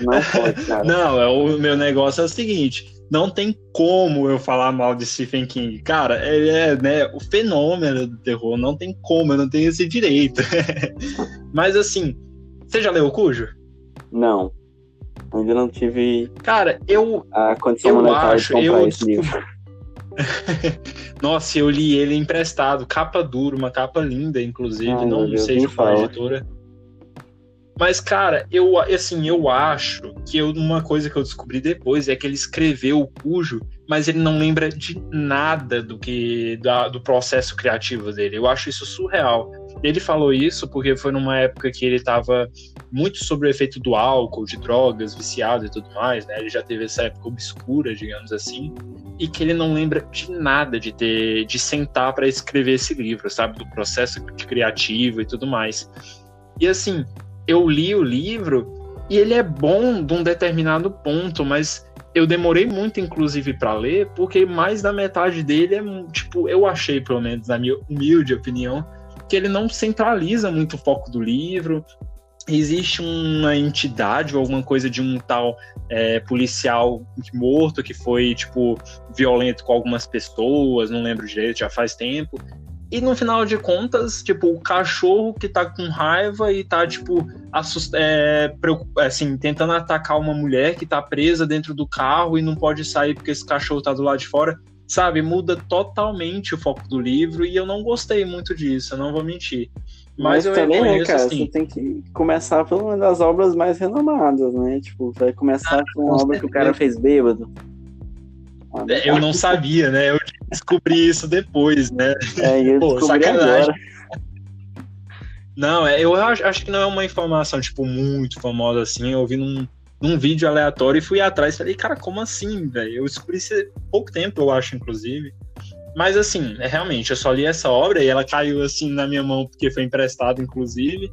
Não pode, cara. Não, é, o meu negócio é o seguinte: não tem como eu falar mal de Stephen King. Cara, ele é né, o fenômeno do terror, não tem como, eu não tenho esse direito. Mas assim, você já leu o Cujo? Não. Ainda não tive. Cara, eu. A condição eu acho, eu esse livro. Nossa, eu li ele emprestado, capa dura, uma capa linda, inclusive, Ai, não sei de qual editora. Mas, cara, eu assim, eu acho que eu, uma coisa que eu descobri depois é que ele escreveu o cujo, mas ele não lembra de nada do que da, do processo criativo dele. Eu acho isso surreal. Ele falou isso porque foi numa época que ele estava muito sobre o efeito do álcool, de drogas, viciado e tudo mais, né? Ele já teve essa época obscura, digamos assim, e que ele não lembra de nada de ter de sentar para escrever esse livro, sabe, do processo criativo e tudo mais. E assim, eu li o livro e ele é bom de um determinado ponto, mas eu demorei muito, inclusive, para ler, porque mais da metade dele é, tipo, eu achei, pelo menos, na minha humilde opinião, que ele não centraliza muito o foco do livro. Existe uma entidade ou alguma coisa de um tal é, policial morto que foi, tipo, violento com algumas pessoas, não lembro direito, já faz tempo. E no final de contas, tipo, o cachorro que tá com raiva e tá, tipo, assust... é, assim, tentando atacar uma mulher que tá presa dentro do carro e não pode sair porque esse cachorro tá do lado de fora, sabe? Muda totalmente o foco do livro e eu não gostei muito disso, eu não vou mentir. Mas, Mas eu também, né, cara, assim... você tem que começar por uma das obras mais renomadas, né? Tipo, vai começar ah, por uma obra que o cara fez bêbado. É, eu não sabia, né? Eu descobri isso depois, né? É, eu Pô, sacanagem. agora. Não, é, eu acho, acho, que não é uma informação, tipo, muito famosa assim. Eu vi num, num vídeo aleatório e fui atrás e falei, cara, como assim, velho? Eu descobri isso há pouco tempo, eu acho, inclusive. Mas assim, é realmente, eu só li essa obra e ela caiu assim na minha mão porque foi emprestada, inclusive.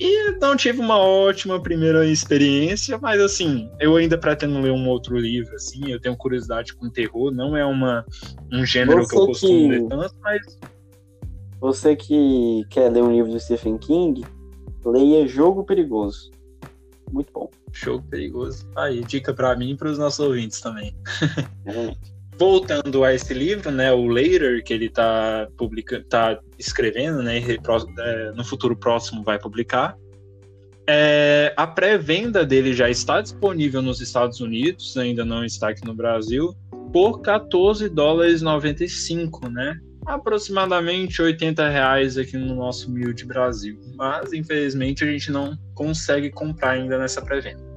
E não tive uma ótima primeira experiência, mas assim, eu ainda pretendo ler um outro livro, assim, eu tenho curiosidade com terror, não é uma, um gênero Você que eu costumo que... ler tanto, mas. Você que quer ler um livro do Stephen King, leia Jogo Perigoso. Muito bom. Jogo Perigoso. Aí, dica para mim e para os nossos ouvintes também. Realmente voltando a esse livro, né, o Later, que ele está publicando, tá escrevendo, né, é, no futuro próximo vai publicar. É, a pré-venda dele já está disponível nos Estados Unidos, ainda não está aqui no Brasil, por 14 dólares 95, né? Aproximadamente 80 reais aqui no nosso humilde Brasil. Mas, infelizmente, a gente não consegue comprar ainda nessa pré-venda.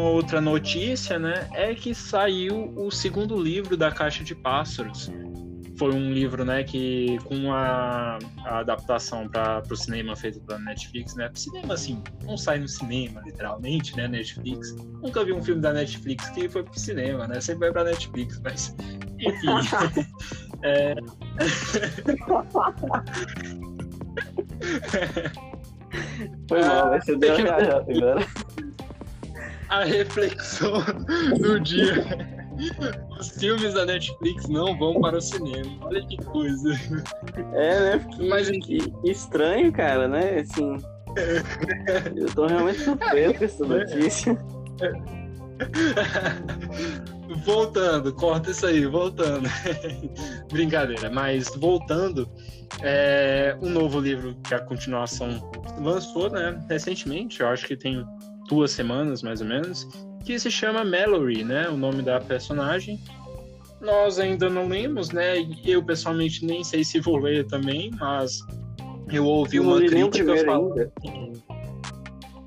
Outra notícia, né, é que saiu o segundo livro da Caixa de Pássaros. Foi um livro, né, que com a, a adaptação para o cinema feito pela Netflix, né, cinema assim, não sai no cinema, literalmente, né, Netflix. Nunca vi um filme da Netflix que foi pro cinema, né, sempre vai pra Netflix, mas enfim. é... Foi mal, vai ser deu uma agora a reflexão do dia. Os filmes da Netflix não vão para o cinema. Olha que coisa. É, né? Que, Mas que estranho, cara, né? Assim. Eu tô realmente surpreso com essa notícia. voltando, corta isso aí, voltando. Brincadeira, mas voltando, é, um novo livro que a continuação lançou, né, recentemente, eu acho que tem duas semanas, mais ou menos, que se chama Mallory, né? O nome da personagem. Nós ainda não lemos, né? Eu pessoalmente nem sei se vou ler também, mas eu ouvi uma crítica falando.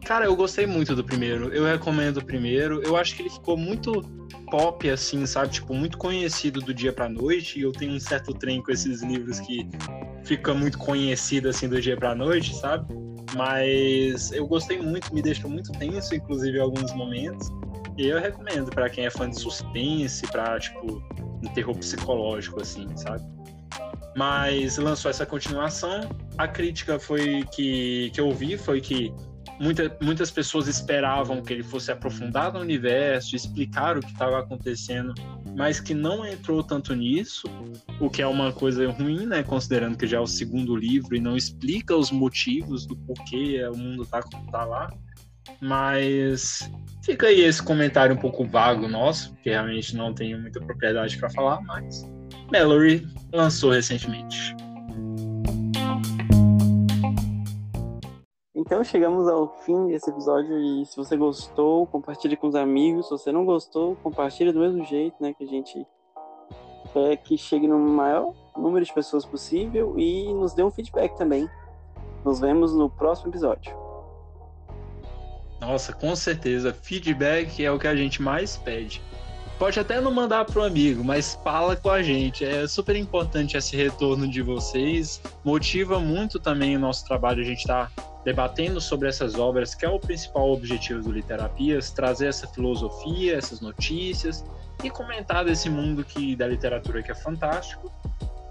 Cara, eu gostei muito do primeiro. Eu recomendo o primeiro. Eu acho que ele ficou muito pop, assim, sabe? Tipo, muito conhecido do dia pra noite. E eu tenho um certo trem com esses livros que fica muito conhecido, assim, do dia pra noite, sabe? Mas eu gostei muito, me deixou muito tenso, inclusive, em alguns momentos. E eu recomendo para quem é fã de suspense, pra, tipo, um terror psicológico, assim, sabe? Mas lançou essa continuação. A crítica foi que, que eu vi foi que muita, muitas pessoas esperavam que ele fosse aprofundar no universo, explicar o que estava acontecendo, mas que não entrou tanto nisso, o que é uma coisa ruim, né? Considerando que já é o segundo livro e não explica os motivos do porquê o mundo tá como tá lá. Mas fica aí esse comentário um pouco vago nosso, que realmente não tenho muita propriedade para falar, mas Mallory lançou recentemente. Então chegamos ao fim desse episódio e se você gostou, compartilhe com os amigos. Se você não gostou, compartilhe do mesmo jeito, né? Que a gente quer que chegue no maior número de pessoas possível e nos dê um feedback também. Nos vemos no próximo episódio. Nossa, com certeza. Feedback é o que a gente mais pede. Pode até não mandar para o amigo, mas fala com a gente. É super importante esse retorno de vocês. Motiva muito também o nosso trabalho. A gente está debatendo sobre essas obras, que é o principal objetivo do Literapias, trazer essa filosofia, essas notícias e comentar desse mundo que da literatura que é fantástico.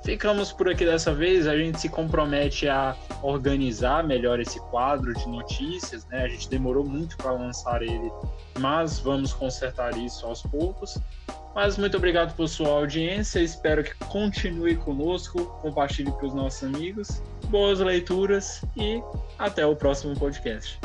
Ficamos por aqui dessa vez, a gente se compromete a organizar melhor esse quadro de notícias, né? A gente demorou muito para lançar ele, mas vamos consertar isso aos poucos. Mas muito obrigado por sua audiência, espero que continue conosco, compartilhe para os nossos amigos. Boas leituras e até o próximo podcast.